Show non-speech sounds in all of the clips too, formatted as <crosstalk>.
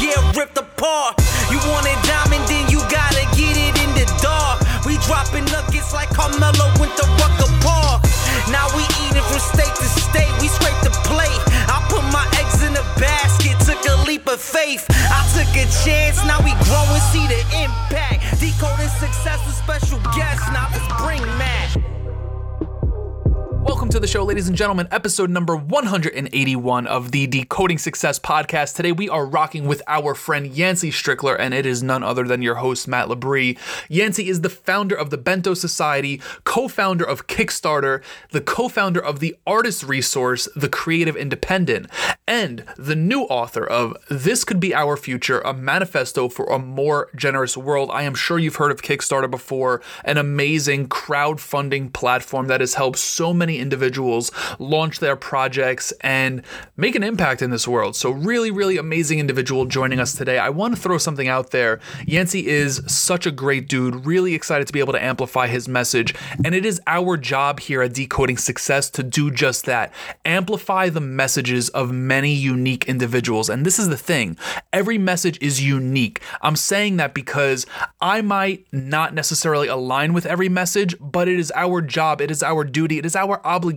get ripped apart. You want it diamond, then you gotta get it in the dark. We dropping nuggets like Carmelo went to Rucker Park. Now we eating from state to state, we scrape the plate. I put my eggs in a basket, took a leap of faith. I took a chance, now we grow and see the impact. Decoding success with special guests, now Welcome to the show, ladies and gentlemen, episode number 181 of the Decoding Success podcast. Today we are rocking with our friend Yancey Strickler, and it is none other than your host, Matt Labrie. Yancey is the founder of the Bento Society, co founder of Kickstarter, the co founder of the artist resource, The Creative Independent, and the new author of This Could Be Our Future, a manifesto for a more generous world. I am sure you've heard of Kickstarter before, an amazing crowdfunding platform that has helped so many individuals launch their projects and make an impact in this world. So, really, really amazing individual joining us today. I want to throw something out there. Yancey is such a great dude, really excited to be able to amplify his message. And it is our job here at Decoding Success to do just that amplify the messages of many unique individuals. And this is the thing every message is unique. I'm saying that because I might not necessarily align with every message, but it is our job, it is our duty, it is our obligation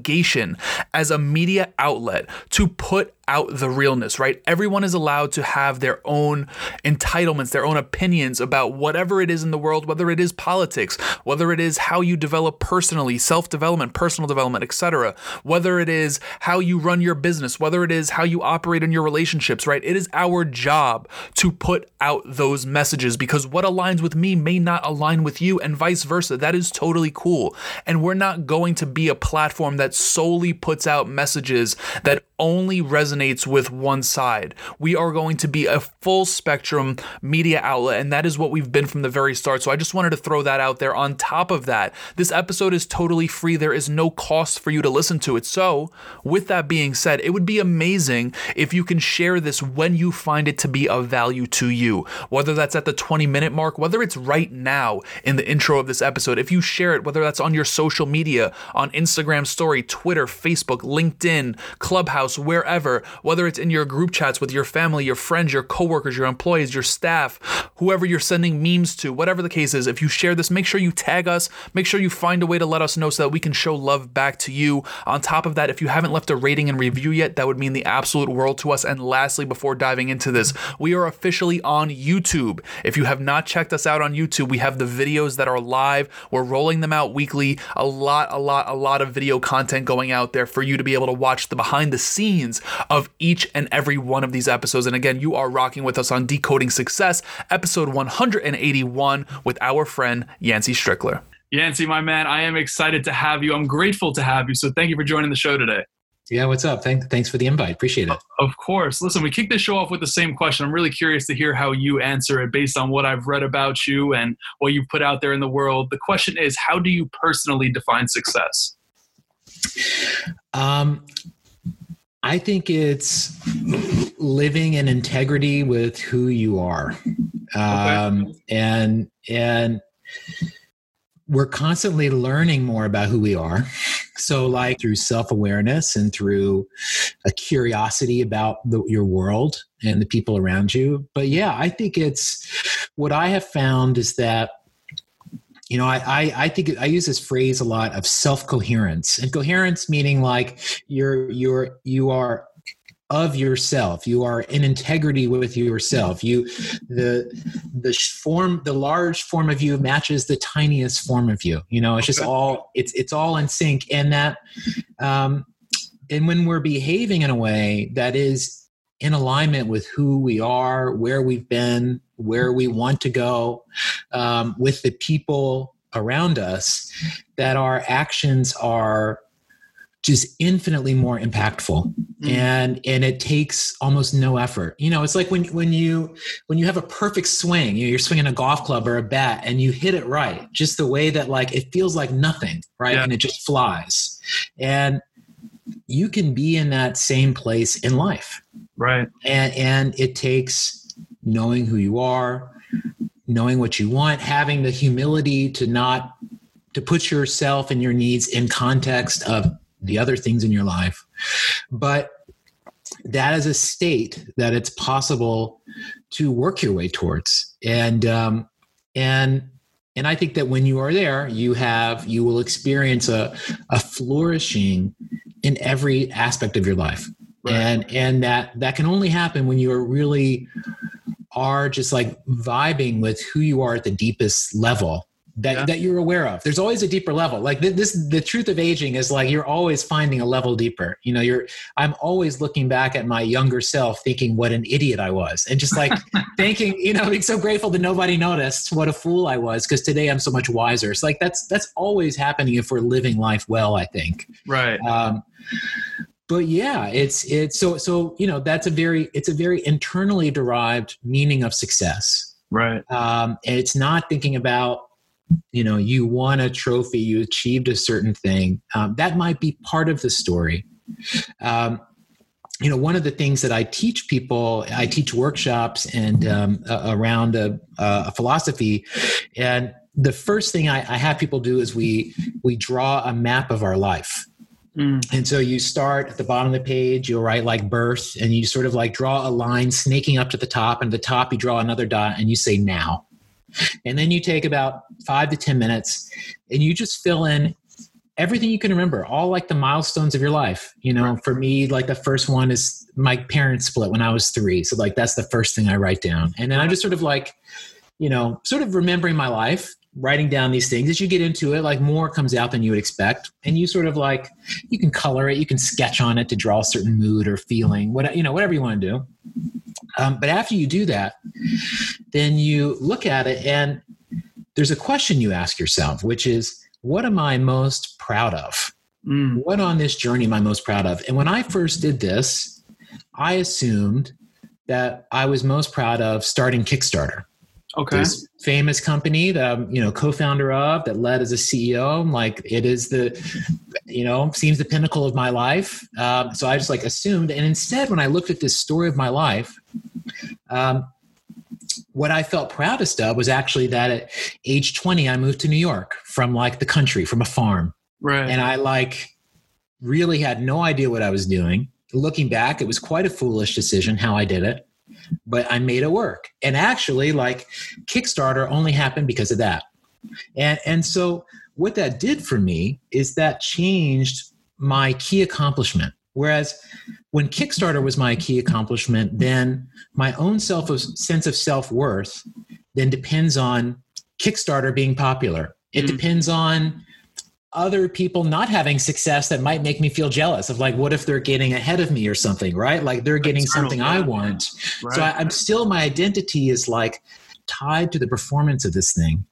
as a media outlet to put out the realness, right? Everyone is allowed to have their own entitlements, their own opinions about whatever it is in the world, whether it is politics, whether it is how you develop personally, self-development, personal development, etc., whether it is how you run your business, whether it is how you operate in your relationships, right? It is our job to put out those messages because what aligns with me may not align with you and vice versa. That is totally cool. And we're not going to be a platform that solely puts out messages that only resonates with one side. We are going to be a full spectrum media outlet, and that is what we've been from the very start. So I just wanted to throw that out there. On top of that, this episode is totally free. There is no cost for you to listen to it. So, with that being said, it would be amazing if you can share this when you find it to be of value to you, whether that's at the 20 minute mark, whether it's right now in the intro of this episode. If you share it, whether that's on your social media, on Instagram story, Twitter, Facebook, LinkedIn, Clubhouse, wherever, whether it's in your group chats with your family, your friends, your coworkers, your employees, your staff, whoever you're sending memes to, whatever the case is, if you share this, make sure you tag us, make sure you find a way to let us know so that we can show love back to you. On top of that, if you haven't left a rating and review yet, that would mean the absolute world to us. And lastly, before diving into this, we are officially on YouTube. If you have not checked us out on YouTube, we have the videos that are live. We're rolling them out weekly. A lot, a lot, a lot of video content going out there for you to be able to watch the behind the scenes of each and every one of these episodes. And again, you are rocking with us on Decoding Success, episode 181 with our friend Yancey Strickler. Yancey, my man, I am excited to have you. I'm grateful to have you. So thank you for joining the show today. Yeah, what's up? Thank, thanks for the invite. Appreciate it. Of course. Listen, we kicked the show off with the same question. I'm really curious to hear how you answer it based on what I've read about you and what you've put out there in the world. The question is how do you personally define success? Um, I think it's living in integrity with who you are. Um, okay. and and we're constantly learning more about who we are. So, like through self awareness and through a curiosity about the, your world and the people around you. But yeah, I think it's what I have found is that you know, I, I, I think I use this phrase a lot of self coherence and coherence meaning like you're you're you are of yourself. You are in integrity with yourself. You the the form the large form of you matches the tiniest form of you. You know it's just all it's it's all in sync and that um and when we're behaving in a way that is in alignment with who we are where we've been where we want to go um, with the people around us that our actions are just infinitely more impactful. Mm. and and it takes almost no effort. You know it's like when when you when you have a perfect swing you know, you're swinging a golf club or a bat and you hit it right just the way that like it feels like nothing right yeah. and it just flies. And you can be in that same place in life. Right. And and it takes knowing who you are knowing what you want having the humility to not to put yourself and your needs in context of the other things in your life. But that is a state that it's possible to work your way towards. And um, and and I think that when you are there, you have you will experience a a flourishing in every aspect of your life. Right. And and that that can only happen when you are really are just like vibing with who you are at the deepest level that, yeah. that you're aware of. There's always a deeper level. Like this, the truth of aging is like you're always finding a level deeper. You know, you're. I'm always looking back at my younger self, thinking what an idiot I was, and just like <laughs> thinking, you know, being so grateful that nobody noticed what a fool I was because today I'm so much wiser. It's like that's that's always happening if we're living life well. I think. Right. Um, but yeah it's it's so so you know that's a very it's a very internally derived meaning of success. Right. Um and it's not thinking about you know you won a trophy you achieved a certain thing. Um, that might be part of the story. Um, you know one of the things that i teach people i teach workshops and um, uh, around a, a, philosophy. And the first thing I, I have people do is we we draw a map of our life Mm. And so you start at the bottom of the page, you'll write like birth, and you sort of like draw a line snaking up to the top, and at the top you draw another dot and you say now. And then you take about five to 10 minutes and you just fill in everything you can remember, all like the milestones of your life. You know, right. for me, like the first one is my parents split when I was three. So, like, that's the first thing I write down. And then I just sort of like, you know, sort of remembering my life writing down these things. As you get into it like more comes out than you would expect. And you sort of like you can color it you can sketch on it to draw a certain mood or feeling what you know whatever you want to do. Um, but after you do that then you look at it and there's a question you ask yourself which is what am i most proud of? Mm. what on this journey am i most proud of? And when i first did this i assumed that i was most proud of starting kickstarter Okay. This famous company that I'm, you know, co-founder of that led as a CEO. Like it is the, you know, seems the pinnacle of my life. Um, so I just like assumed. And instead, when I looked at this story of my life, um, what I felt proudest of was actually that at age 20, I moved to New York from like the country, from a farm. Right. And I like really had no idea what I was doing. Looking back, it was quite a foolish decision how I did it but I made it work. And actually, like Kickstarter only happened because of that. And and so what that did for me is that changed my key accomplishment. Whereas when Kickstarter was my key accomplishment, then my own self sense of self worth then depends on Kickstarter being popular. It mm-hmm. depends on other people not having success that might make me feel jealous of like what if they're getting ahead of me or something right? Like they're getting something i want. Right. so I, i'm still my identity is like tied to the performance of this thing.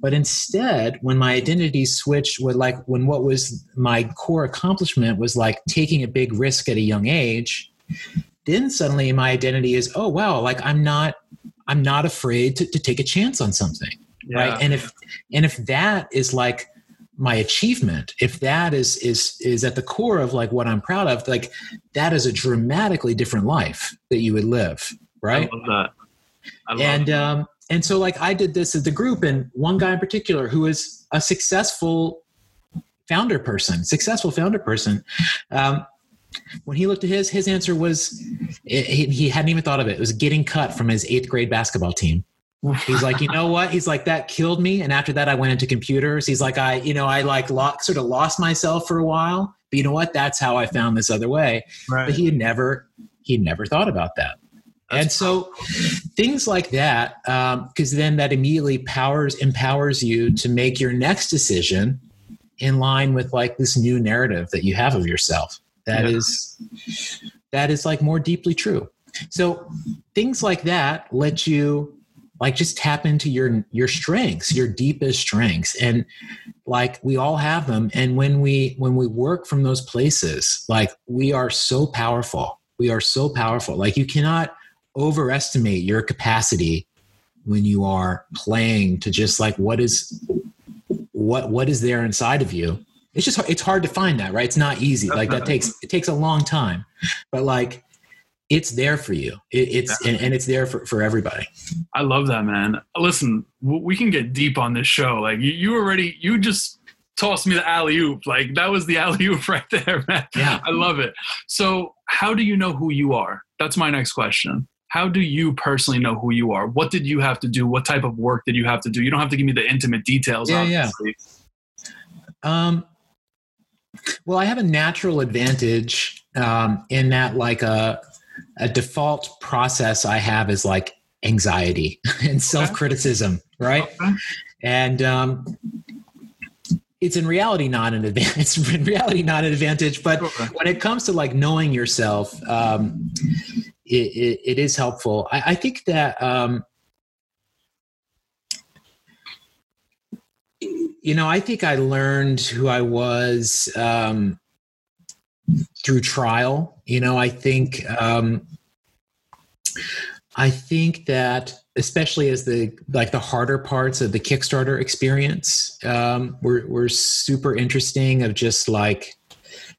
But instead when my identity switched with like when what was my core accomplishment was like taking a big risk at a young age then suddenly my identity is oh wow like i'm not i'm not afraid to, to take a chance on something yeah. right and if and if that is like my achievement if that is is is at the core of like what i'm proud of like that is a dramatically different life that you would live right I love that. I love and that. um and so like i did this as the group and one guy in particular who is a successful founder person successful founder person um when he looked at his his answer was he, he hadn't even thought of it it was getting cut from his eighth grade basketball team he's like you know what? He's like that killed me. And after that i went into computers. He's like i you know i like lost, sort of lost myself for a while but you know what? That's how i found this other way. Right. but he had never he had never thought about that. That's and so things like that because um, then that immediately powers empowers you to make your next decision in line with like this new narrative that you have of yourself. That yeah. is that is like more deeply true. So things like that let you like just tap into your your strengths your deepest strengths. And like we all have them. And when we when we work from those places like we are so powerful. We are so powerful. Like you cannot overestimate your capacity when you are playing to just like what is what what is there inside of you. It's just it's hard to find that right? It's not easy. Like that takes it takes a long time. But like it's there for you. It, it's yeah. and, and, it's there for, for everybody. I love that, man. Listen, we can get deep on this show. Like you, you already, you just tossed me the alley oop. Like that was the <laughs> alley oop right there, man. Yeah, I love it. So, how do you know who you are? That's my next question. how do you personally know who you are? What did you have to do? What type of work did you have to do? You don't have to give me the intimate details. Yeah, obviously. yeah. Um, well, I have a natural advantage um, in that, like a a default process I have is like anxiety <laughs> and self criticism, right? Okay. And um, it's in reality not an advantage. <laughs> It's in reality not an advantage, but Okay. when it comes to like knowing yourself, um, it, it, it is helpful. I, I think that um, you know, I think I learned who I was um, through trial. You know, I think um, I think that especially as the like the harder parts of the Kickstarter experience um, were were super interesting. Of just like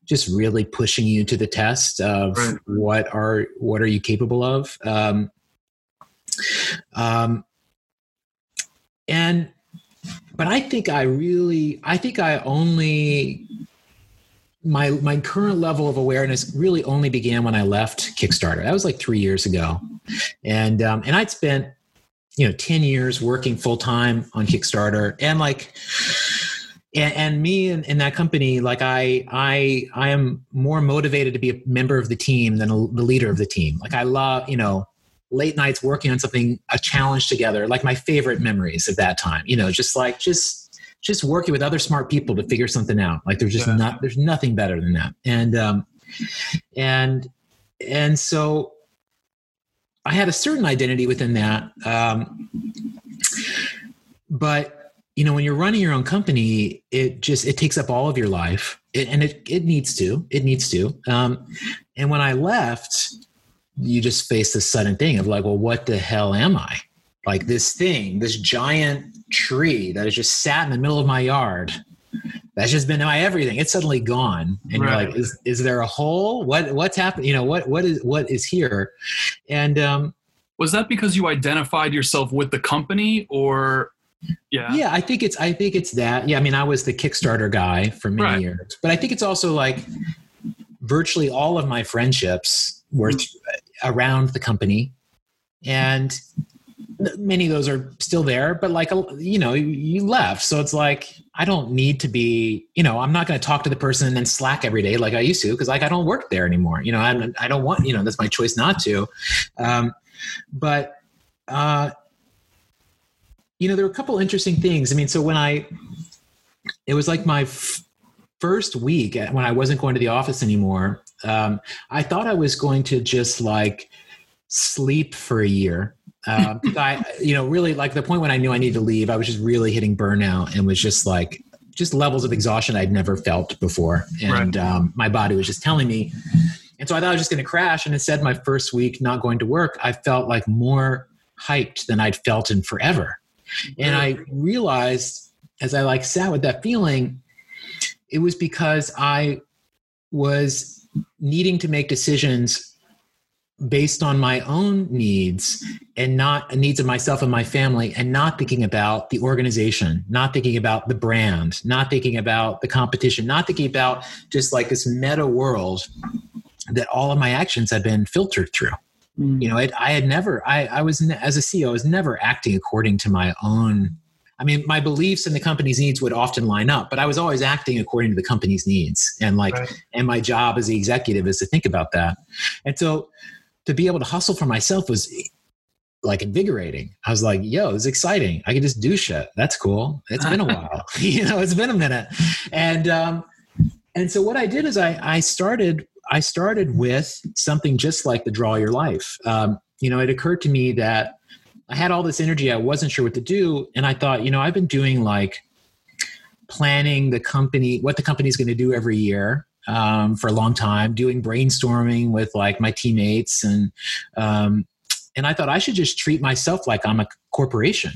just really pushing you to the test of Right. what are what are you capable of. Um, um, and but I think I really I think I only my my current level of awareness really only began when I left Kickstarter. That was like three years ago, and um, and I'd spent you know ten years working full time on Kickstarter, and like and, and me and, in that company, like I I I am more motivated to be a member of the team than a, the leader of the team. Like I love you know late nights working on something a challenge together like my favorite memories of that time you know just like just just working with other smart people to figure something out like there's just Yeah. not there's nothing better than that and um and and so i had a certain identity within that um but you know when you're running your own company it just it takes up all of your life it, and it it needs to it needs to um and when i left you just face this sudden thing of like, well, what the hell am I? Like this thing, this giant tree that has just sat in the middle of my yard. That's just been my everything. It's suddenly gone, and Right. you're like, is is there a hole? What what's happening? You know what what is what is here? And um, Was that because you identified yourself with the company or yeah? yeah, I think it's I think it's that. Yeah, I mean, I was the Kickstarter guy for many Right. years, but I think it's also like virtually all of my friendships were Mm. th- around the company, and many of those are still there. But like you know, you- left, so it's like I don't need to be. You know, I'm not going to talk to the person and Slack every day like I used to because like I don't work there anymore. You know, I'm, I don't want. You know, that's my choice not to. Um, but uh, you know, there were a couple interesting things. I mean, so when I, it was like my f- first week when I wasn't going to the office anymore. Um, I thought I was going to just like sleep for a year. Um, I, you know, really like the point when I knew I needed to leave, I was just really hitting burnout and was just like, just levels of exhaustion I'd never felt before. And um, my body was just telling me. And so I thought I was just going to crash. And instead, my first week not going to work, I felt like more hyped than I'd felt in forever. And I realized as I like sat with that feeling, it was because I was needing to make decisions based on my own needs and not needs of myself and my family and not thinking about the organization not thinking about the brand not thinking about the competition not thinking about just like this meta world that all of my actions had been filtered through Mm. you know it, i had never I, I was as a ceo i was never acting according to my own i mean my beliefs and the company's needs would often line up but i was always acting according to the company's needs and like Right. and my job as the executive is to think about that and so to be able to hustle for myself was like invigorating. I was like yo it's exciting. I can just do shit. That's cool. It's been a <laughs> while. <laughs> You know it's been a minute. And um and so what i did is i i started i started with something just like the draw your life. Um you know it occurred to me that i had all this energy. I wasn't sure what to do. And i thought you know i've been doing like planning the company what the company's going to do every year um, for a long time doing brainstorming with like my teammates and um, and i thought i should just treat myself like i'm a corporation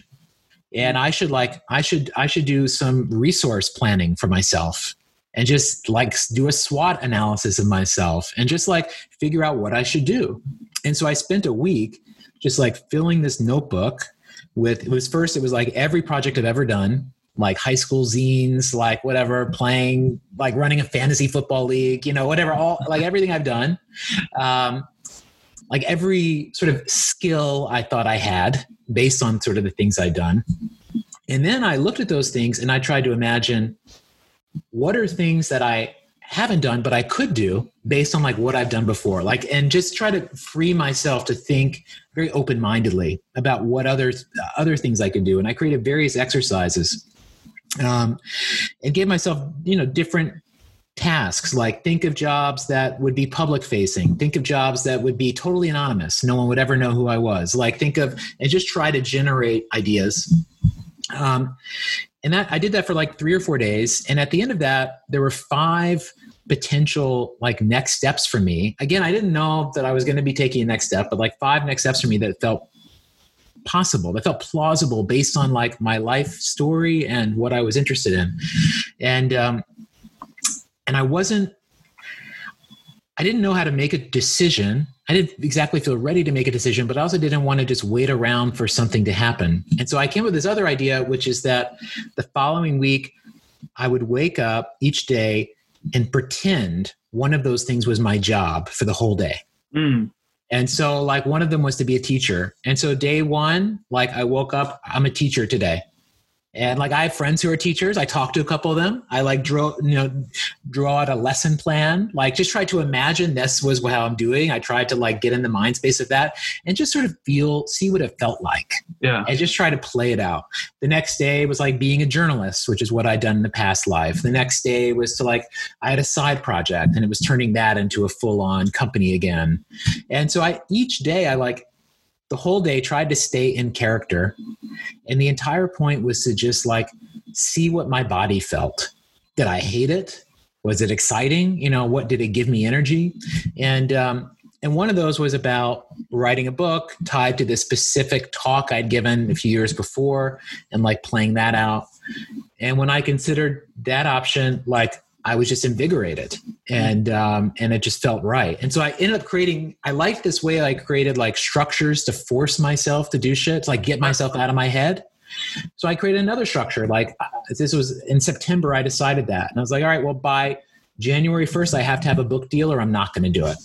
and i should like i should i should do some resource planning for myself and just like do a SWOT analysis of myself and just like figure out what I should do. And so I spent a week just like filling this notebook with it was first it was like every project I've ever done, like high school zines, like whatever, playing, like running a fantasy football league, you know, whatever, all like everything I've done. Um, like every sort of skill I thought I had based on sort of the things I'd done. And then I looked at those things and I tried to imagine what are things that I haven't done but I could do based on like what I've done before. Like and just try to free myself to think very open-mindedly about what other other things I could do. And I created various exercises um, and gave myself you know different tasks like think of jobs that would be public facing think of jobs that would be totally anonymous no one would ever know who i was like think of and just try to generate ideas. Um, and that i did that for like three or four days. And at the end of that there were five potential like next steps for me. Again i didn't know that i was going to be taking a next step but like five next steps for me that felt possible that felt plausible based on like my life story and what i was interested in and um, and I wasn't I didn't know how to make a decision. I didn't exactly feel ready to make a decision, but I also didn't want to just wait around for something to happen. And so I came with this other idea, which is that the following week, I would wake up each day and pretend one of those things was my job for the whole day. Mm. And so, like, one of them was to be a teacher. And so, day one, like, I woke up, I'm a teacher today and like i have friends who are teachers. I talk to a couple of them. I like draw you know draw out a lesson plan. Like just try to imagine this was how i'm doing. I tried to like get in the mind space of that and just sort of feel see what it felt like yeah. and just try to play it out. The next day was like being a journalist which is what i'd done in the past life. The next day was to like i had a side project and it was turning that into a full-on company again. And so i each day i like the whole day tried to stay in character and the entire point was to just like see what my body felt. Did i hate it? Was it exciting? You know what did it give me energy? And um, and one of those was about writing a book tied to this specific talk i'd given a few years before and like playing that out. And when i considered that option like I was just invigorated and um, and it just felt right. And so I ended up creating. I liked this way I created like structures to force myself to do shit, to like get myself out of my head. So I created another structure. Like uh, this was in September. I decided that, and I was like, all right, well by January first, I have to have a book deal, or I'm not going to do it.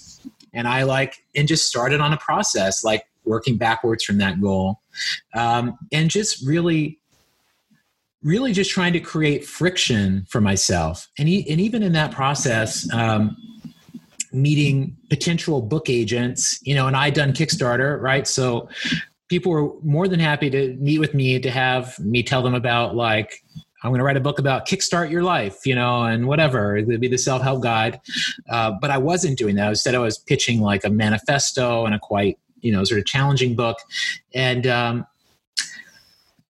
And I like and just started on a process, like working backwards from that goal, um, and just really really just trying to create friction for myself. And, e- and even in that process, um, meeting potential book agents, you know, and I'd done Kickstarter, right? So people were more than happy to meet with me to have me tell them about like, I'm going to write a book about kickstart your life, you know, and whatever. It would be the self help guide. Uh, but I wasn't doing that. Instead, I was pitching like a manifesto and a quite, you know, sort of challenging book. And um,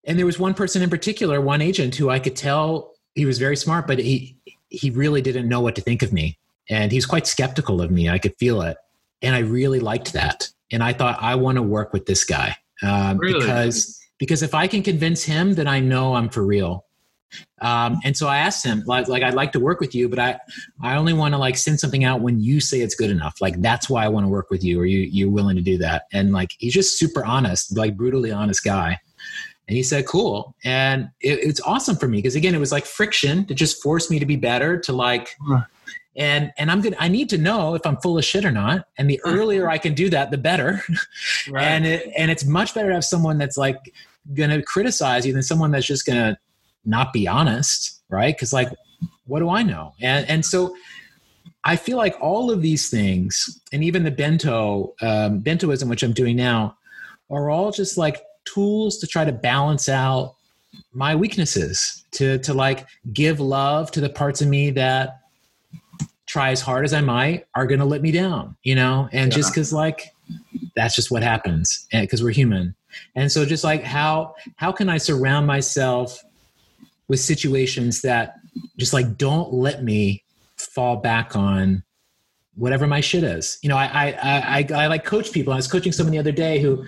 and there was one person in particular, one agent who I could tell he was very smart, but he he really didn't know what to think of me, and he's quite skeptical of me. I could feel it, and I really liked that. And I thought I want to work with this guy um, really? because because if I can convince him, then I know I'm for real. Um, and so I asked him, like, like, I'd like to work with you, but I, I only want to like send something out when you say it's good enough. Like, that's why I want to work with you. Or you, you're willing to do that. And like, he's just super honest, like brutally honest guy. And he said, cool. And it, it's awesome for me because again, it was like friction to just force me to be better, to like, and and I'm good. I need to know if I'm full of shit or not. And the earlier I can do that, the better. <laughs> Right. and it, and it's much better to have someone that's like gonna criticize you than someone that's just gonna not be honest, right? Because like, what do I know? And and so I feel like all of these things, and even the bento um, bentoism, which I'm doing now, are all just like tools to try to balance out my weaknesses to to like give love to the parts of me that try as hard as I might are going to let me down, you know? And yeah. just cuz like that's just what happens eh, and cuz we're human. And so just like how how can I surround myself with situations that just like don't let me fall back on whatever my shit is. You know, I I I, I like coach people. I was coaching someone the other day who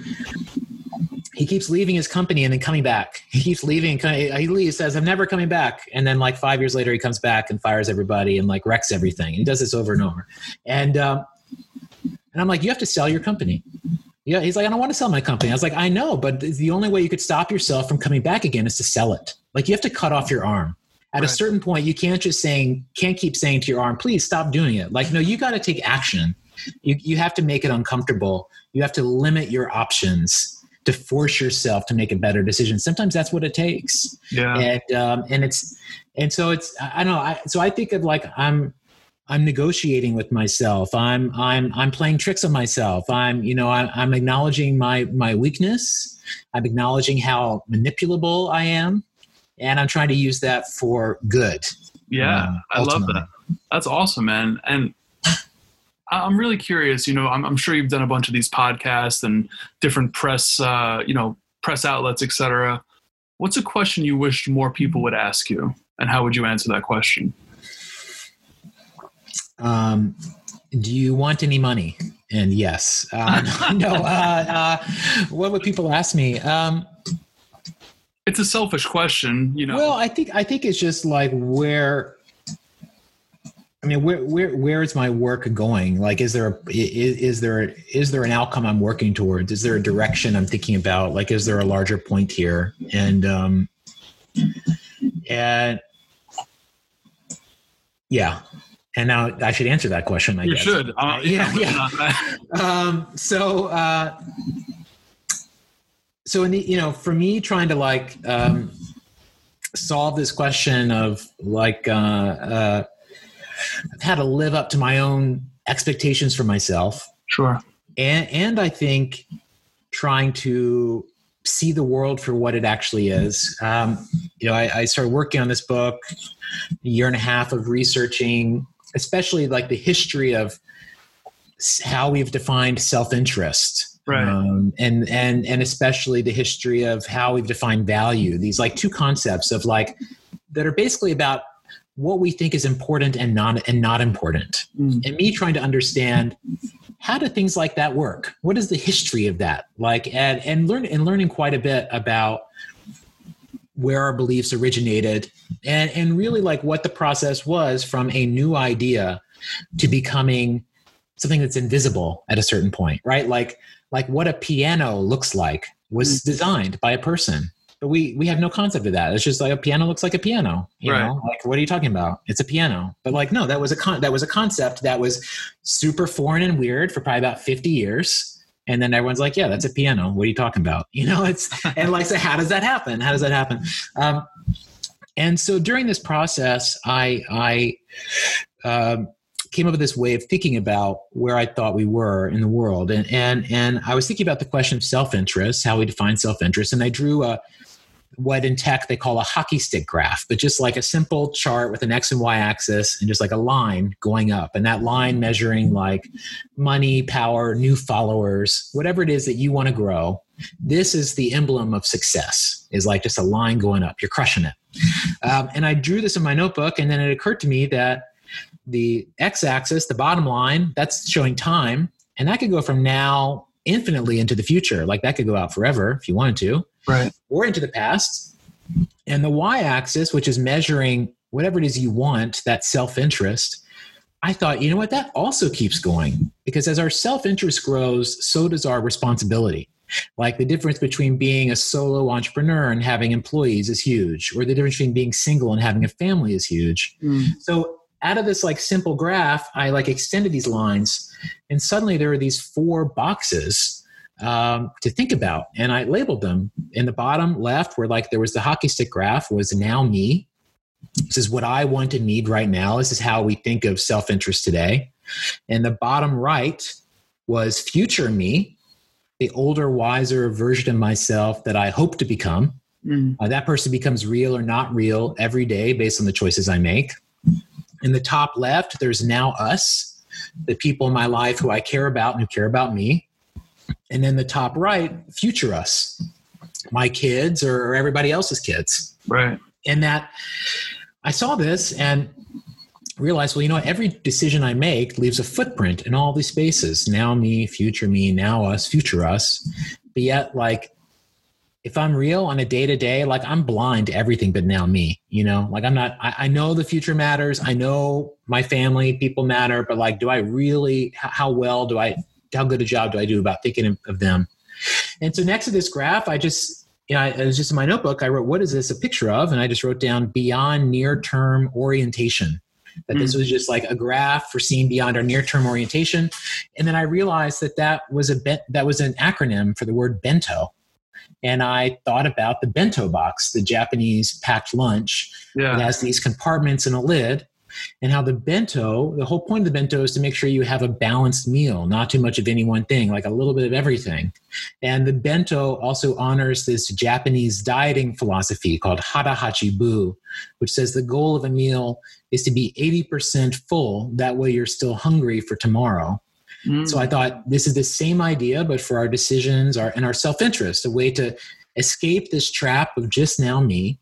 he keeps leaving his company and then coming back. <laughs> He keeps leaving. He leaves, says, "I'm never coming back," and then like five years later, he comes back and fires everybody and like wrecks everything. He does this over and over. And um, and I'm like, you have to sell your company. Yeah, he's like, I don't want to sell my company. I was like, I know, but the only way you could stop yourself from coming back again is to sell it. Like you have to cut off your arm. At right. a certain point, you can't just saying, can't keep saying to your arm, please stop doing it. Like, no, you got to take action you, you have to make it uncomfortable you have to limit your options to force yourself to make a better decision. Sometimes that's what it takes. Yeah. and um, and it's and so it's i don't know I, so i think of like i'm i'm negotiating with myself. I'm i'm i'm playing tricks on myself. I'm you know I, i'm acknowledging my my weakness. I'm acknowledging how manipulable i am. And i'm trying to use that for good. Yeah, um, I love that. That's awesome, man. And I'm really curious. You know, I'm, I'm sure you've done a bunch of these podcasts and different press, uh, you know, press outlets, etc. What's a question you wished more people would ask you, and how would you answer that question? um, do you want any money and yes uh, <laughs> no uh, uh, what would people ask me um, It's a selfish question, you know. Well, I think I think it's just like where. I mean, where where where is my work going? Like, is there a, is, is there is there an outcome I'm working towards? Is there a direction I'm thinking about? Like, is there a larger point here? And um, and yeah, and now I should answer that question. I guess. you guess. should. Uh, <laughs> Yeah, yeah. um, so uh, so in the, you know for me trying to like um, solve this question of like uh, uh, i've had to live up to my own expectations for myself Sure. and and i think trying to see the world for what it actually is um, you know I, I started working on this book a year and a half of researching especially like the history of how we've defined self-interest Right. um, and and and especially the history of how we've defined value these like two concepts of like that are basically about what we think is important and not and not important. Mm. and me trying to understand how do things like that work? What is the history of that? Like and and learn and learning quite a bit about where our beliefs originated and and really like what the process was from a new idea to becoming something that's invisible at a certain point right? Like like what a piano looks like was designed by a person but we we have no concept of that. It's just like a piano looks like a piano you Right. know? Like what are you talking about? It's a piano. But like no that was a con- that was a concept that was super foreign and weird for probably about 50 years. And then everyone's like yeah that's a piano. What are you talking about? <laughs> You know it's and like so how does that happen? How does that happen? Um, and so during this process i i um, came up with this way of thinking about where I thought we were in the world, and and and I was thinking about the question of self-interest, how we define self-interest, and I drew a what in tech they call a hockey stick graph, but just like a simple chart with an x and y axis and just like a line going up, and that line measuring like money, power, new followers, whatever it is that you want to grow. This is the emblem of success. Is like just a line going up. You're crushing it. Um, and I drew this in my notebook, and then it occurred to me that the x-axis the bottom line that's showing time and that could go from now infinitely into the future. Like that could go out forever if you wanted to. Right. or into the past. And the y-axis which is measuring whatever it is you want that self-interest i thought you know what? That also keeps going. Because as our self-interest grows so does our responsibility. Like the difference between being a solo entrepreneur and having employees is huge or the difference between being single and having a family is huge. Mm. so out of this like simple graph, I like extended these lines, and suddenly there are these four boxes um, to think about, and I labeled them. In the bottom left, where like there was the hockey stick graph, was now me. This is what I want and need right now. This is how we think of self interest today. And the bottom right was future me, the older, wiser version of myself that I hope to become. Mm. Uh, that person becomes real or not real every day based on the choices I make. In the top left, there's now us, the people in my life who I care about and who care about me. And then the top right, future us, my kids or everybody else's kids. Right. And that I saw this and realized, well, you know, every decision I make leaves a footprint in all these spaces. Now me, future me, now us, future us. But yet, like, if I'm real on a day to day, like I'm blind to everything but now me, you know, like I'm not, I, I know the future matters. I know my family, people matter, but like, do I really, how, well do I, how good a job do I do about thinking of, them? And so next to this graph, I just, you know, I, it was just in my notebook. I wrote, what is this a picture of? And I just wrote down beyond near term orientation. that mm. this was just like a graph for seeing beyond our near-term orientation. And then I realized that that was a be- that was an acronym for the word bento. And I thought about the bento box, the Japanese packed lunch. Yeah. It has these compartments and a lid and how the bento, the whole point of the bento is to make sure you have a balanced meal, not too much of any one thing, like a little bit of everything. And the bento also honors this Japanese dieting philosophy called hara hachi bu, which says the goal of a meal is to be 80% full. That way you're still hungry for tomorrow. Mm. So I thought this is the same idea, but for our decisions our, and our self interest, a way to escape this trap of just now me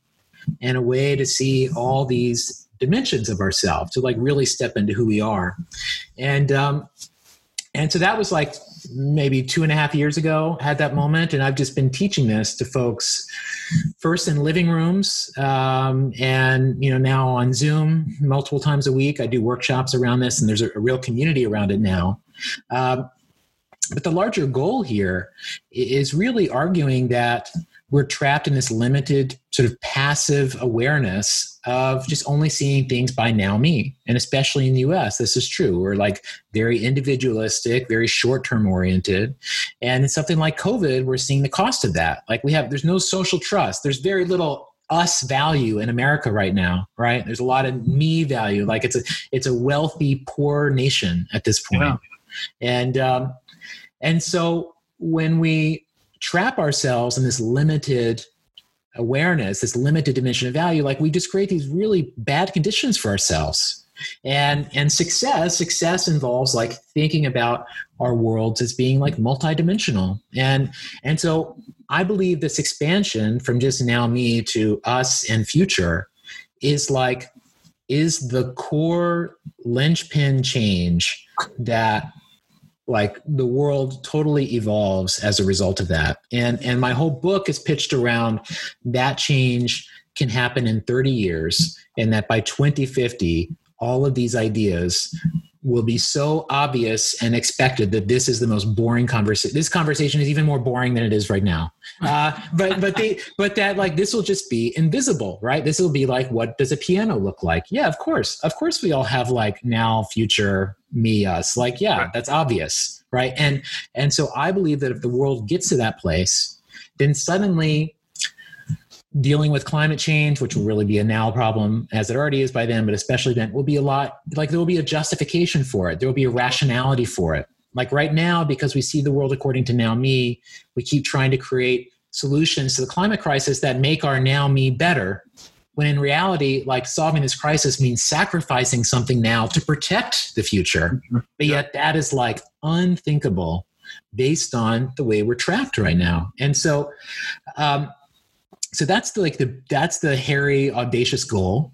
and a way to see all these dimensions of ourselves to like really step into who we are. And um and so that was like maybe two and a half years ago had that moment and i've just been teaching this to folks first in living rooms um, and you know now on zoom multiple times a week. I do workshops around this and there's a, a real community around it now um, but the larger goal here is really arguing that we're trapped in this limited sort of passive awareness of just only seeing things by now me and especially in the us this is true. We're like very individualistic very short-term oriented and in something like covid we're seeing the cost of that. Like we have there's no social trust. There's very little us value in america right now right? There's a lot of me value. Like it's a it's a wealthy poor nation at this point. Yeah. And um and so when we trap ourselves in this limited awareness, this limited dimension of value, like we just create these really bad conditions for ourselves. And and success, success involves like thinking about our worlds as being like multidimensional. And and so I believe this expansion from just now me to us and future is like is the core linchpin change that like the world totally evolves as a result of that. And and my whole book is pitched around that change can happen in 30 years and that by 2050 all of these ideas will be so obvious and expected that this is the most boring conversation. This conversation is even more boring than it is right now. <laughs> Uh, but but they but that like this will just be invisible, right? This will be like, what does a piano look like? Yeah, of course, of course, we all have like now, future, me, us. Like, yeah, right. that's obvious, right? And and so I believe that if the world gets to that place, then suddenly dealing with climate change, which will really be a now problem as it already is by then, but especially then, will be a lot like there will be a justification for it. There will be a rationality for it. Like right now, because we see the world according to now me, we keep trying to create solutions to the climate crisis that make our now me better. When in reality, like solving this crisis means sacrificing something now to protect the future. Mm-hmm. But yet, that is like unthinkable based on the way we're trapped right now. And so, um, so that's the, like the that's the hairy audacious goal.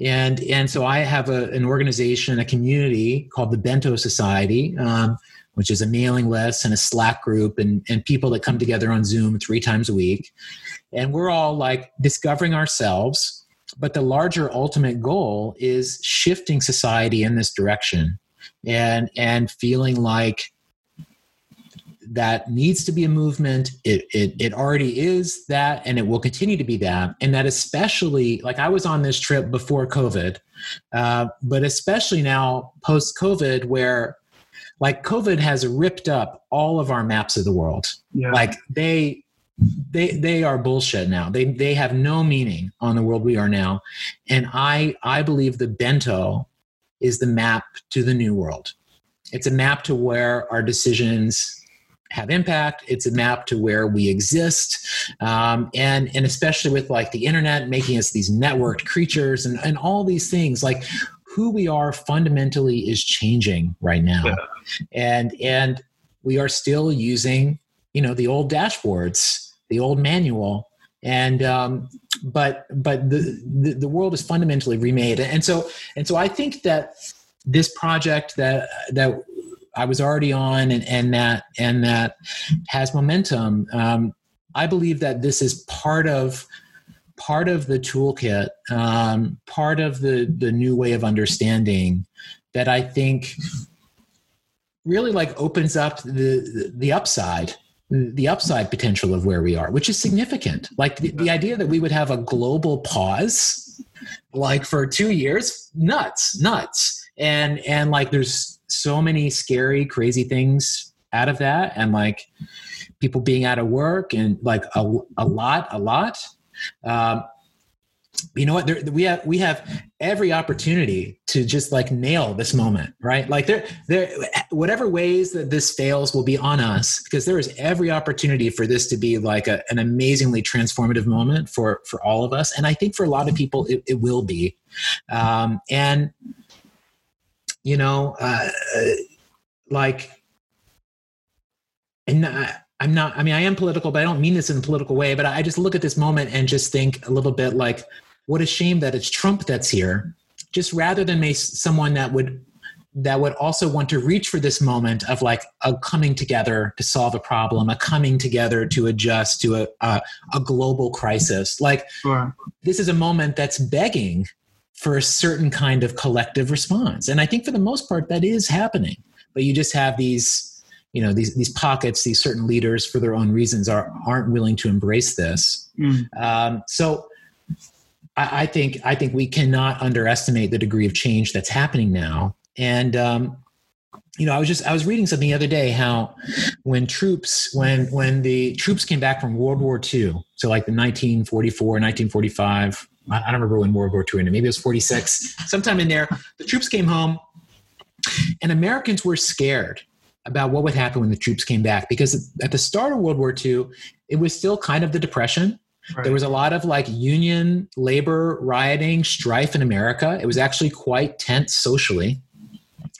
And and so i have a, an organization a community called the bento society um, which is a mailing list and a slack group and, and people that come together on zoom three times a week. And we're all like discovering ourselves but the larger ultimate goal is shifting society in this direction and and feeling like that needs to be a movement. It, it, it already is that, and it will continue to be that. And that, especially, like I was on this trip before COVID, uh, but especially now post COVID, where like COVID has ripped up all of our maps of the world. Yeah. Like they, they they are bullshit now. They they have no meaning on the world we are now, and I I believe the bento is the map to the new world. It's a map to where our decisions have impact. It's a map to where we exist. Um, and and especially with like the internet making us these networked creatures and, and all these things like who we are fundamentally is changing right now. Yeah. and and we are still using you know the old dashboards the old manual. And um, but but the, the the world is fundamentally remade. And so and so i think that this project that that I was already on and, and that and that has momentum. Um, I believe that this is part of part of the toolkit, um, part of the the new way of understanding that I think really like opens up the the upside the upside potential of where we are which is significant like the, the idea that we would have a global pause like for two years nuts nuts and and like there's so many scary crazy things out of that and like people being out of work and like a, a lot a lot. Um, you know what? There, we have we have every opportunity to just like nail this moment right? Like there there whatever ways that this fails will be on us because there is every opportunity for this to be like a, an amazingly transformative moment for for all of us. And i think for a lot of people it, it will be. Um, and you know uh, like and I, I'm not, I mean, I am political, but I don't mean this in a political way, but I just look at this moment and just think a little bit like, what a shame that it's Trump that's here, just rather than make someone that would that would also want to reach for this moment of like a coming together to solve a problem, a coming together to adjust to a a, a global crisis. Like sure. this is a moment that's begging for a certain kind of collective response, and I think for the most part that is happening. But you just have these you know these these pockets these certain leaders for their own reasons are aren't willing to embrace this mm. um, so I, I, think i think we cannot underestimate the degree of change that's happening now and um, you know i was just i was reading something the other day how when troops when when the troops came back from world war ii so like the 1944 1945 i don't remember when world war ii ended maybe it was 46 sometime in there the troops came home and americans were scared about what would happen when the troops came back because at the start of World War II, it was still kind of the Depression. Right. There was a lot of like union labor rioting, strife in America. It was actually quite tense socially.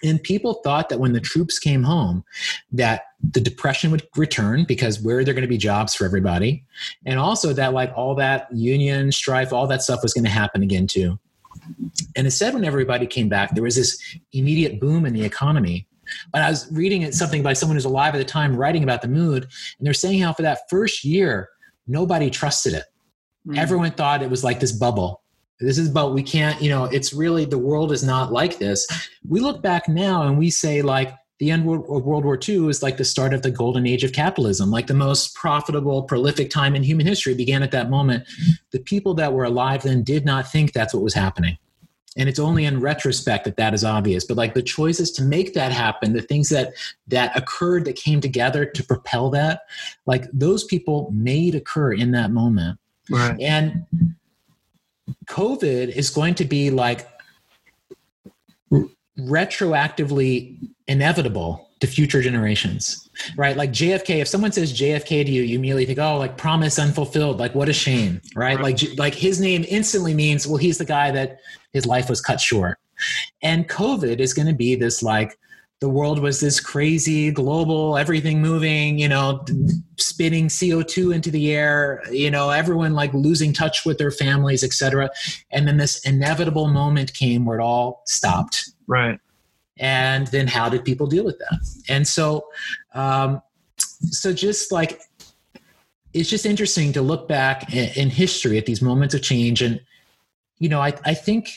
And people thought that when the troops came home, that the depression would return because where are there going to be jobs for everybody? And also that like all that union strife, all that stuff was going to happen again too. And instead, when everybody came back, there was this immediate boom in the economy but I was reading something by someone who's alive at the time, writing about the mood, and they're saying how for that first year, nobody trusted it. Mm. Everyone thought it was like this bubble. This is but we can't, you know, it's really the world is not like this. We look back now and we say like the end of World War II is like the start of the golden age of capitalism, like the most profitable, prolific time in human history began at that moment. The people that were alive then did not think that's what was happening. And it's only in retrospect that that is obvious. But like the choices to make that happen the things that that occurred that came together to propel that like those people made occur in that moment. Right. And covid is going to be like retroactively inevitable to future generations right? Like jfk if someone says jfk to you you immediately think oh like promise unfulfilled like what a shame right, right. like like his name instantly means well he's the guy that his life was cut short. And covid is going to be this like the world was this crazy global everything moving you know spitting co2 into the air you know everyone like losing touch with their families etc and then this inevitable moment came where it all stopped. Right and then how did people deal with that? And so um, so just like it's just interesting to look back in, in history at these moments of change. And you know i, I think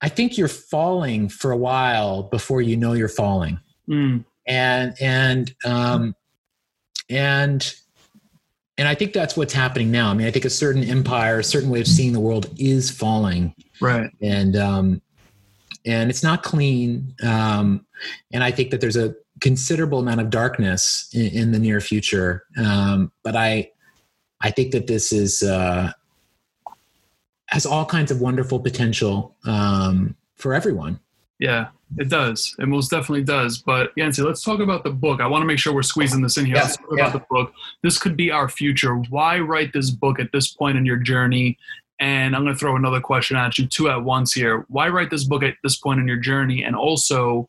i think you're falling for a while before you know you're falling. Mm. and and um and and i think that's what's happening now. I mean i think a certain empire a certain way of seeing the world is falling. Right. And um and it's not clean. Um, and I think that there's a considerable amount of darkness in, in the near future. Um, but I, I think that this is uh, has all kinds of wonderful potential um, for everyone. Yeah, it does. It most definitely does. But Yancey, let's talk about the book. I want to make sure we're squeezing this in here. Yeah, let's talk yeah. about the book. This could be our future. Why write this book at this point in your journey? And I'm going to throw another question at you, two at once here. Why write this book at this point in your journey? And also,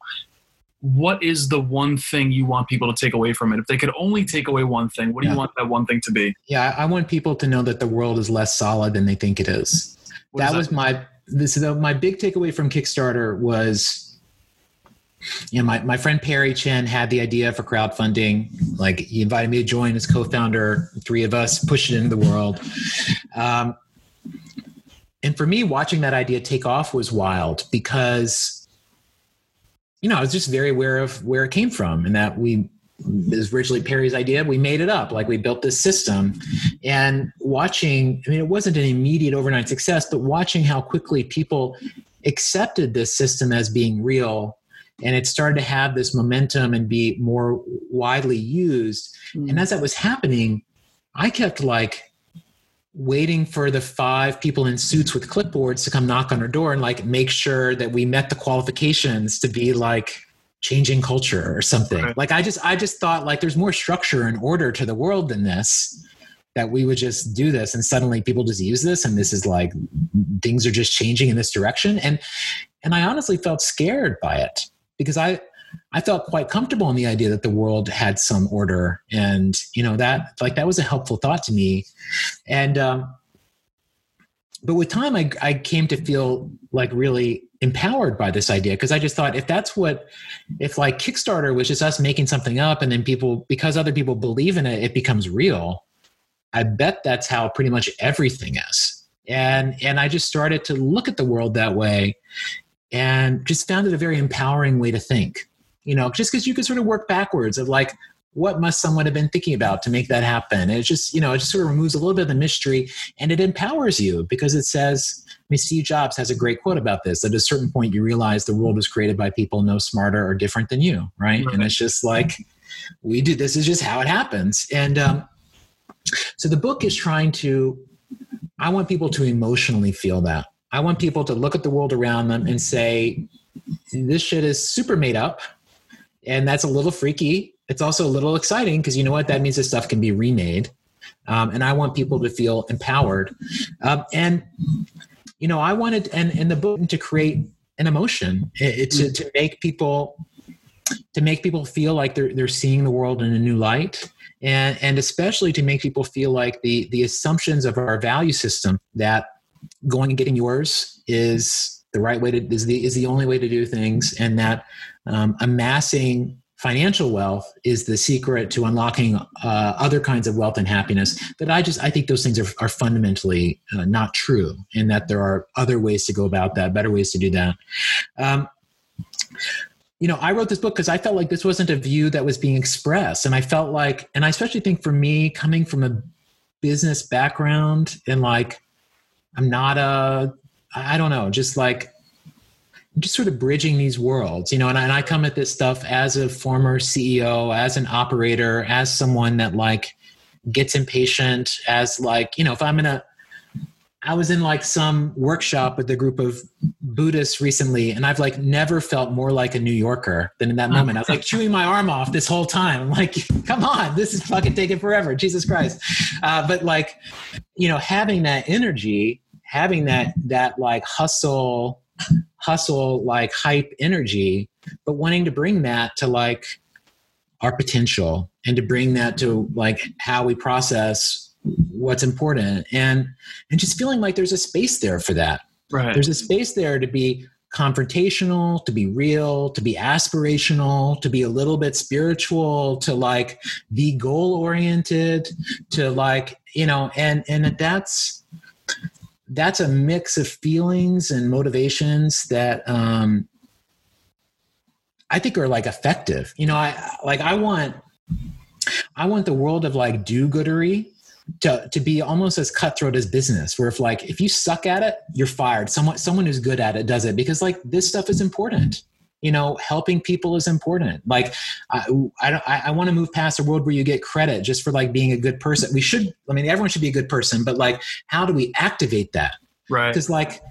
what is the one thing you want people to take away from it? If they could only take away one thing, what do yeah. you want that one thing to be? Yeah, I want people to know that the world is less solid than they think it is. That, that was my this the, my big takeaway from Kickstarter was you know, my, my friend Perry Chen had the idea for crowdfunding. Like he invited me to join as co-founder. Three of us pushed it into the world. Um, and for me, watching that idea take off was wild because, you know, I was just very aware of where it came from and that we was originally Perry's idea. We made it up, like we built this system. And watching, I mean, it wasn't an immediate overnight success, but watching how quickly people accepted this system as being real and it started to have this momentum and be more widely used. Mm. And as that was happening, I kept like waiting for the five people in suits with clipboards to come knock on our door and like make sure that we met the qualifications to be like changing culture or something. Right. Like I just I just thought like there's more structure and order to the world than this that we would just do this and suddenly people just use this and this is like things are just changing in this direction and and I honestly felt scared by it because I I felt quite comfortable in the idea that the world had some order, and you know that like that was a helpful thought to me, and um, but with time I I came to feel like really empowered by this idea because I just thought if that's what if like Kickstarter was just us making something up and then people because other people believe in it it becomes real. I bet that's how pretty much everything is. And and I just started to look at the world that way and just found it a very empowering way to think you know just because you can sort of work backwards of like what must someone have been thinking about to make that happen and it just you know it just sort of removes a little bit of the mystery and it empowers you because it says I mean, Steve Jobs has a great quote about this. At a certain point, you realize the world was created by people no smarter or different than you, right? right. And it's just like we do. This is just how it happens. And um, so the book is trying to. I want people to emotionally feel that. I want people to look at the world around them and say, this shit is super made up. And that's a little freaky. It's also a little exciting because you know what? That means this stuff can be remade. Um, and I want people to feel empowered. Um, and, you know, I wanted, and in the book, to create an emotion, it, to, to make people to make people feel like they're they're seeing the world in a new light and and especially to make people feel like the the assumptions of our value system that going and getting yours is the right way to is the is the only way to do things, and that um, amassing financial wealth is the secret to unlocking uh, other kinds of wealth and happiness. That i just i think those things are, are fundamentally uh, not true and that there are other ways to go about that better ways to do that. Um, you know i wrote this book because i felt like this wasn't a view that was being expressed and i felt like and i especially think for me coming from a business background and like I'm not a, I don't know, just like, just sort of bridging these worlds, you know, and I, and I come at this stuff as a former CEO, as an operator, as someone that like gets impatient, as like, you know, if I'm in a, I was in like some workshop with a group of Buddhists recently, and I've like never felt more like a New Yorker than in that moment. I was like chewing my arm off this whole time. I'm like, <laughs> come on, this is fucking taking forever. Jesus Christ. Uh, but like, you know, having that energy having that that like hustle hustle like hype energy but wanting to bring that to like our potential and to bring that to like how we process what's important and and just feeling like there's a space there for that. Right. There's a space there to be confrontational to be real to be aspirational to be a little bit spiritual to like be goal oriented to like you know and and that's that's a mix of feelings and motivations that um, I think are like effective. You know, I like I want I want the world of like do-goodery to to be almost as cutthroat as business. Where if like if you suck at it, you're fired. Someone someone who's good at it does it because like this stuff is important you know helping people is important. Like i i, I want to move past a world where you get credit just for like being a good person. We should i mean everyone should be a good person but like how do we activate that? Right. Because like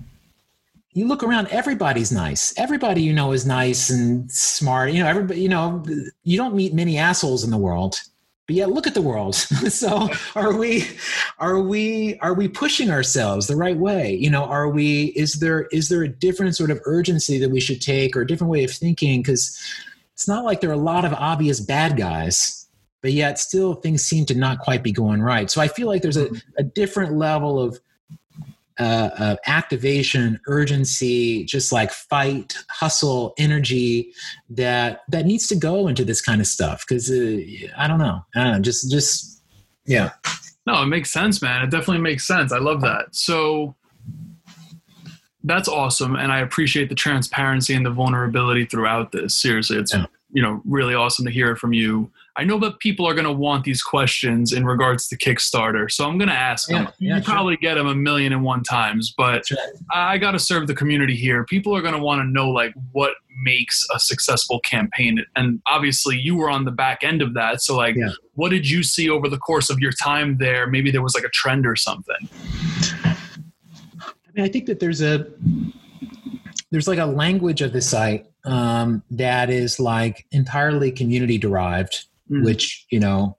you look around everybody's nice. Everybody you know is nice and smart. You know everybody you know you don't meet many assholes in the world but yet look at the world. <laughs> So are we are we are we pushing ourselves the right way? You know are we is there is there a different sort of urgency that we should take or a different way of thinking? Because it's not like there are a lot of obvious bad guys but yet still things seem to not quite be going right. So i feel like there's a, mm-hmm. a different level of uh, uh, activation, urgency, just like fight, hustle, energy that that needs to go into this kind of stuff. Because uh, I don't know, I don't know, just just yeah. No, it makes sense, man. It definitely makes sense. I love that. So that's awesome, and I appreciate the transparency and the vulnerability throughout this. Seriously, it's yeah. you know really awesome to hear from you. I know that people are going to want these questions in regards to Kickstarter, so I'm going to ask Yeah, them. yeah, you sure. probably get them a million and one times, but Sure. I got to serve the community here. People are going to want to know like what makes a successful campaign, and obviously you were on the back end of that. So like, Yeah. what did you see over the course of your time there? Maybe there was like a trend or something. I mean, I think that there's a there's like a language of the site um, that is like entirely community derived, Mm. which you know,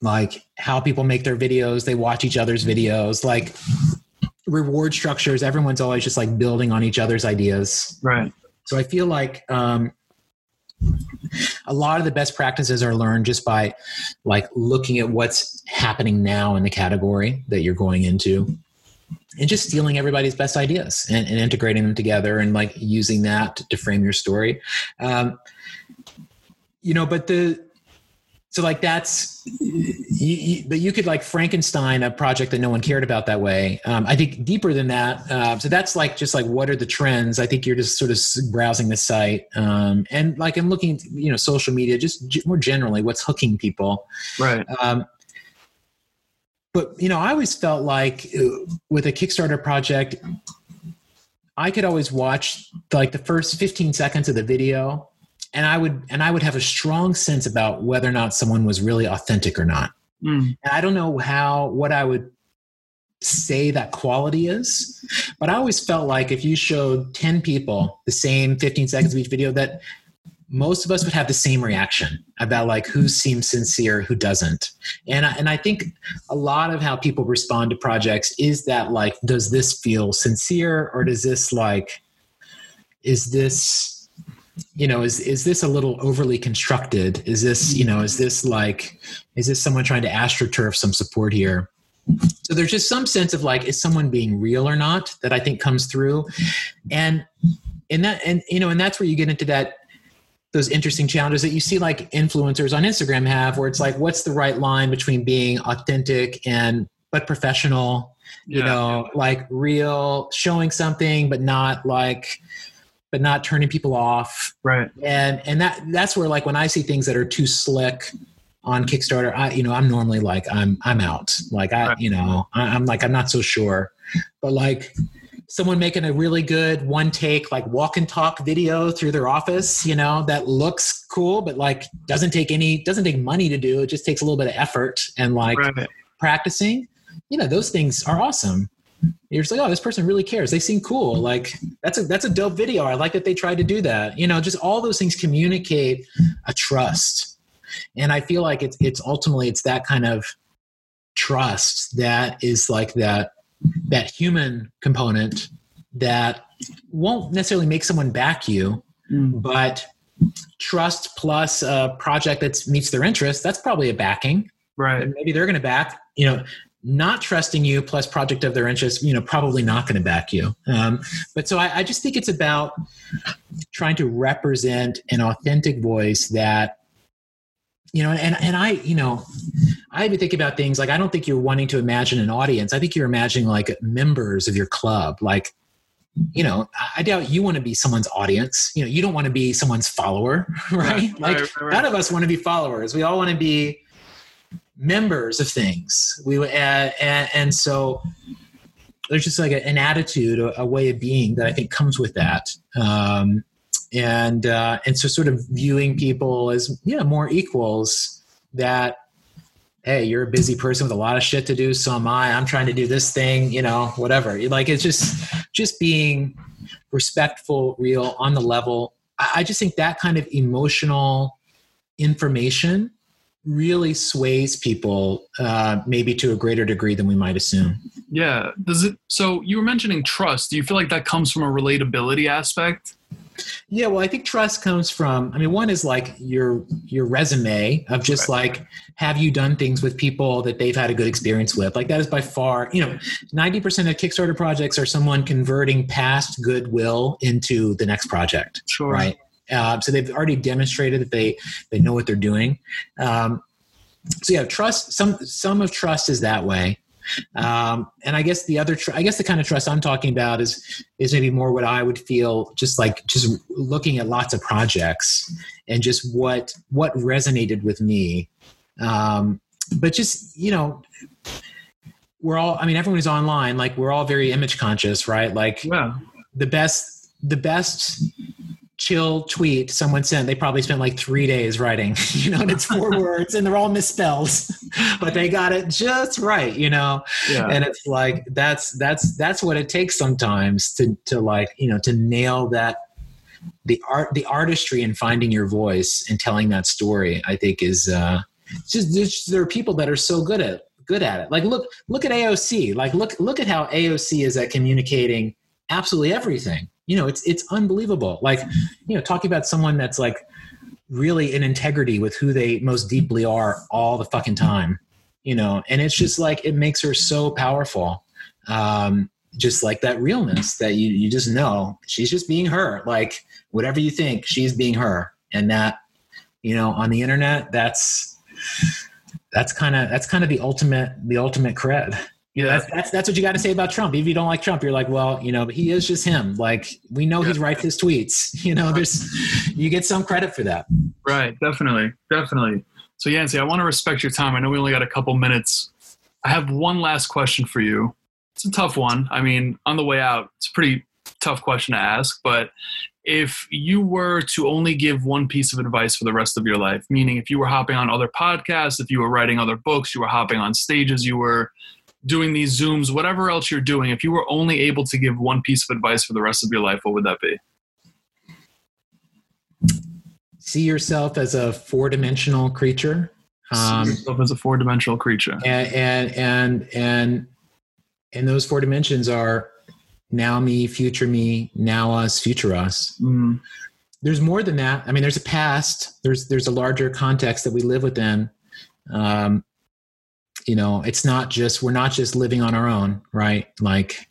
like how people make their videos, they watch each other's videos, like reward structures. Everyone's always just like building on each other's ideas. Right. So I feel like um, a lot of the best practices are learned just by like looking at what's happening now in the category that you're going into and just stealing everybody's best ideas and, and integrating them together and like using that to, to frame your story. Um, you know, but the so like that's you, you, but you could like frankenstein a project that no one cared about that way. Um, i think deeper than that uh, so that's like just like what are the trends? I think you're just sort of browsing the site um, and like i'm looking you know social media just more generally what's hooking people. Right. um, but you know, I always felt like uh, with a Kickstarter project, I could always watch like the first 15 seconds of the video, and I would and I would have a strong sense about whether or not someone was really authentic or not. Mm. And I don't know how what I would say that quality is, but I always felt like if you showed 10 people the same 15 seconds of each video, that most of us would have the same reaction about like who seems sincere, who doesn't. And I, and I think a lot of how people respond to projects is that like, does this feel sincere or does this like, is this, you know, is is this a little overly constructed? Is this, you know, is this like, is this someone trying to astroturf some support here? So there's just some sense of like, is someone being real or not that I think comes through, and and that and you know, and that's where you get into that those interesting challenges that you see like influencers on Instagram have, where it's like, what's the right line between being authentic and but professional, you Yeah. know, like real, showing something, but not like, but not turning people off, Right. and and that that's where like when I see things that are too slick on Kickstarter, I you know I'm normally like I'm I'm out. Like I Right. you know I, I'm like I'm not so sure, but like someone making a really good one take like walk and talk video through their office, you know that looks cool, but like doesn't take any doesn't take money to do. It just takes a little bit of effort and like Right. practicing. You know those things are awesome. You're just like, oh, this person really cares. They seem cool. Like that's a that's a dope video. I like that they tried to do that. You know, just all those things communicate a trust, and I feel like it's it's ultimately it's that kind of trust that is like that that human component that won't necessarily make someone back you, Mm. but trust plus a project that meets their interest. That's probably a backing Right. and maybe they're going to back you know not trusting you plus project of their interest you know probably not going to back you. Um, but so I, I just think it's about trying to represent an authentic voice that you know and and i you know i even think about things like i don't think you're wanting to imagine an audience. I think you're imagining like members of your club. Like you know i doubt you want to be someone's audience. You know you don't want to be someone's follower <laughs> right, Right, like right, right, none of us want to be followers. We all want to be members of things. We uh, and, and so there's just like a, an attitude a, a way of being that i think comes with that. Um, and uh, and so sort of viewing people as yeah more equals that hey you're a busy person with a lot of shit to do so am i. I'm trying to do this thing you know whatever. Like it's just just being respectful real on the level. I, I just think that kind of emotional information really sways people uh, maybe to a greater degree than we might assume Yeah. Does it? So you were mentioning trust. Do you feel like that comes from a relatability aspect? Yeah, well, I think trust comes from. I mean, one is like your your resume of just like have you done things with people that they've had a good experience with. Like that is by far, you know, ninety percent of Kickstarter projects are someone converting past goodwill into the next project, Sure. right? Uh, so they've already demonstrated that they they know what they're doing. Um, so yeah, trust. Some some of trust is that way. Um, and I guess the other, tr- I guess the kind of trust I'm talking about is is maybe more what I would feel just like just looking at lots of projects and just what what resonated with me. Um, but just you know, we're all. I mean, everyone who's online. Like we're all very image conscious, right? Like Yeah. the best the best chill tweet someone sent. They probably spent like three days writing <laughs> you know and it's four <laughs> words and they're all misspelled <laughs> but they got it just right you know? Yeah. and it's like that's that's that's what it takes sometimes to to like you know to nail that the art the artistry in finding your voice and telling that story i think is uh it's just there's, there are people that are so good at good at it. Like look look at aoc like look look at how aoc is at communicating absolutely everything you know it's it's unbelievable. Like you know talking about someone that's like really in integrity with who they most deeply are all the fucking time you know and it's just like it makes her so powerful um just like that realness that you you just know she's just being her. Like whatever you think she's being her. And that you know on the internet that's that's kind of that's kind of the ultimate the ultimate cred you know, that's, that's that's what you got to say about Trump. If you don't like Trump, you're like, well, you know, he is just him. Like we know he writes his tweets. <laughs> You know, there's you get some credit for that. Right, definitely, definitely. So Yancey, I want to respect your time. I know we only got a couple minutes. I have one last question for you. It's a tough one. I mean, on the way out, it's a pretty tough question to ask. But if you were to only give one piece of advice for the rest of your life, meaning if you were hopping on other podcasts, if you were writing other books, you were hopping on stages, you were doing these Zooms, whatever else you're doing, if you were only able to give one piece of advice for the rest of your life, what would that be? See yourself as a four dimensional creature. See Um, yourself as a four dimensional creature. and and and and and those four dimensions are now me, future me, now us, future us. Mm, there's more than that. I mean, there's a past. There's there's a larger context that we live within. Um, you know, it's not just we're not just living on our own, right? Like,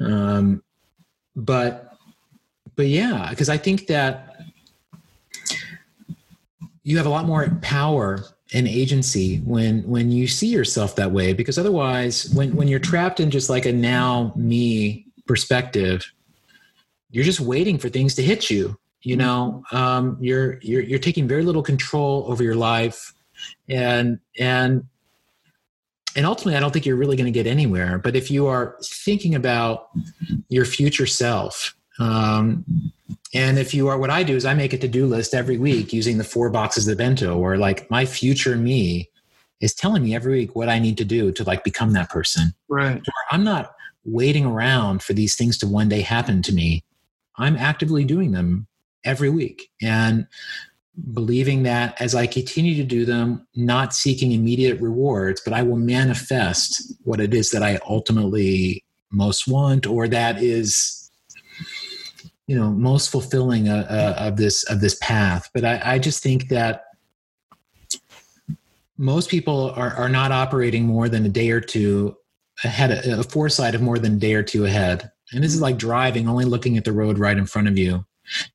um, but but yeah, because I think that you have a lot more power and agency when when you see yourself that way. Because otherwise, when when you're trapped in just like a now me perspective, you're just waiting for things to hit you you know um, you're you're you're taking very little control over your life and and and ultimately i don't think you're really going to get anywhere but if you are thinking about your future self um, and if you are what i do is i make a to-do list every week using the four boxes of bento or like my future me is telling me every week what i need to do to like become that person right. I'm not waiting around for these things to one day happen to me. I'm actively doing them every week and believing that as I continue to do them, not seeking immediate rewards, but I will manifest what it is that I ultimately most want or that is you know most fulfilling uh, uh, of this of this path. But I, I just think that most people are, are not operating more than a day or two ahead a foresight of more than a day or two ahead. And this is like driving only looking at the road right in front of you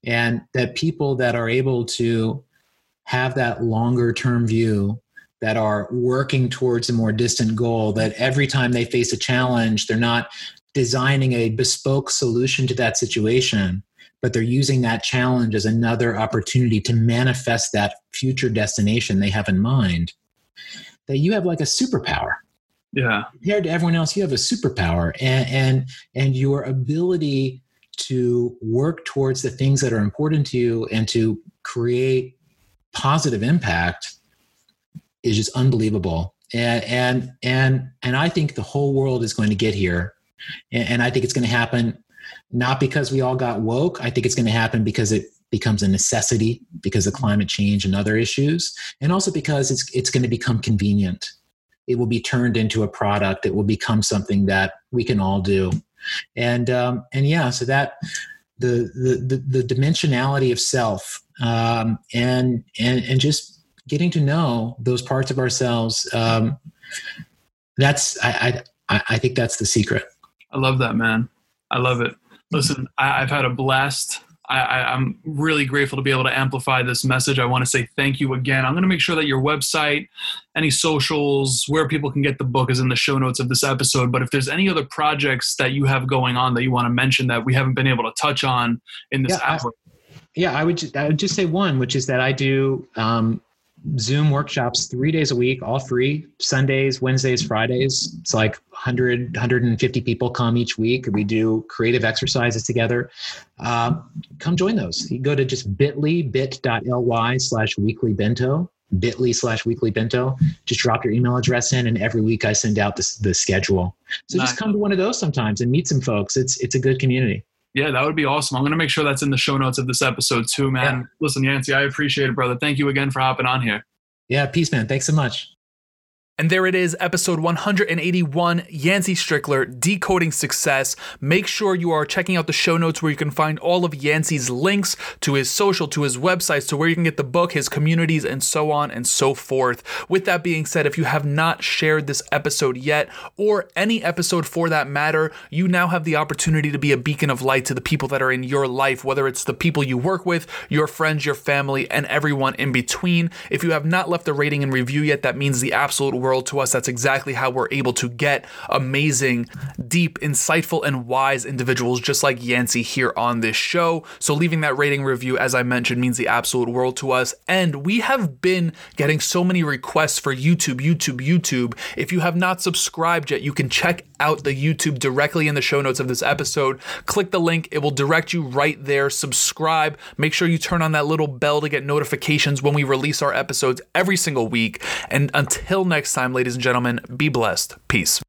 and that people that are able to have that longer term view that are working towards a more distant goal that every time they face a challenge they're not designing a bespoke solution to that situation but they're using that challenge as another opportunity to manifest that future destination they have in mind that you have like a superpower Yeah. compared to everyone else you have a superpower and and and your ability to work towards the things that are important to you and to create positive impact is just unbelievable. And and and and i think the whole world is going to get here. And, and i think it's going to happen not because we all got woke. I think it's going to happen because it becomes a necessity because of climate change and other issues. And also because it's it's going to become convenient. It will be turned into a product. It will become something that we can all do and um, and yeah so that the the the, the dimensionality of self um, and and and just getting to know those parts of ourselves um, that's I, I i think that's the secret I love that, man. I love it. Listen, I, I've had a blast I, I, I'm really grateful to be able to amplify this message. I want to say thank you again. I'm going to make sure that your website, any socials, where people can get the book is in the show notes of this episode. But if there's any other projects that you have going on that you want to mention that we haven't been able to touch on in this Yeah, I- Yeah, I would. I would just say one, which is that I do um, Zoom workshops three days a week, all free. Sundays, Wednesdays, Fridays. It's like 100, 150 people come each week. We do creative exercises together. Uh, come join those. You go to just bit.ly, bit.ly slash weekly bento, bit.ly slash weekly bento. Just drop your email address in, and every week I send out the, the schedule. So Nice. just come to one of those sometimes and meet some folks. It's it's a good community. Yeah, that would be awesome. I'm going to make sure that's in the show notes of this episode too, man. Listen, Yancey, I appreciate it, brother. Thank you again for hopping on here. Yeah, peace, man. Thanks so much. And there it is, episode 181, Yancey Strickler, Decoding Success. Make sure you are checking out the show notes where you can find all of Yancey's links to his social, to his websites, to where you can get the book, his communities, and so on and so forth. With that being said, if you have not shared this episode yet, or any episode for that matter, you now have the opportunity to be a beacon of light to the people that are in your life, whether it's the people you work with, your friends, your family, and everyone in between. If you have not left a rating and review yet, that means the absolute world to us. That's exactly how we're able to get amazing, deep, insightful, and wise individuals just like Yancey here on this show. So, leaving that rating review, as I mentioned, means the absolute world to us. And we have been getting so many requests for YouTube, YouTube, YouTube. If you have not subscribed yet, you can check out the YouTube directly in the show notes of this episode. Click the link, it will direct you right there. Subscribe. Make sure you turn on that little bell to get notifications when we release our episodes every single week. And until time, ladies and gentlemen, be blessed. Peace.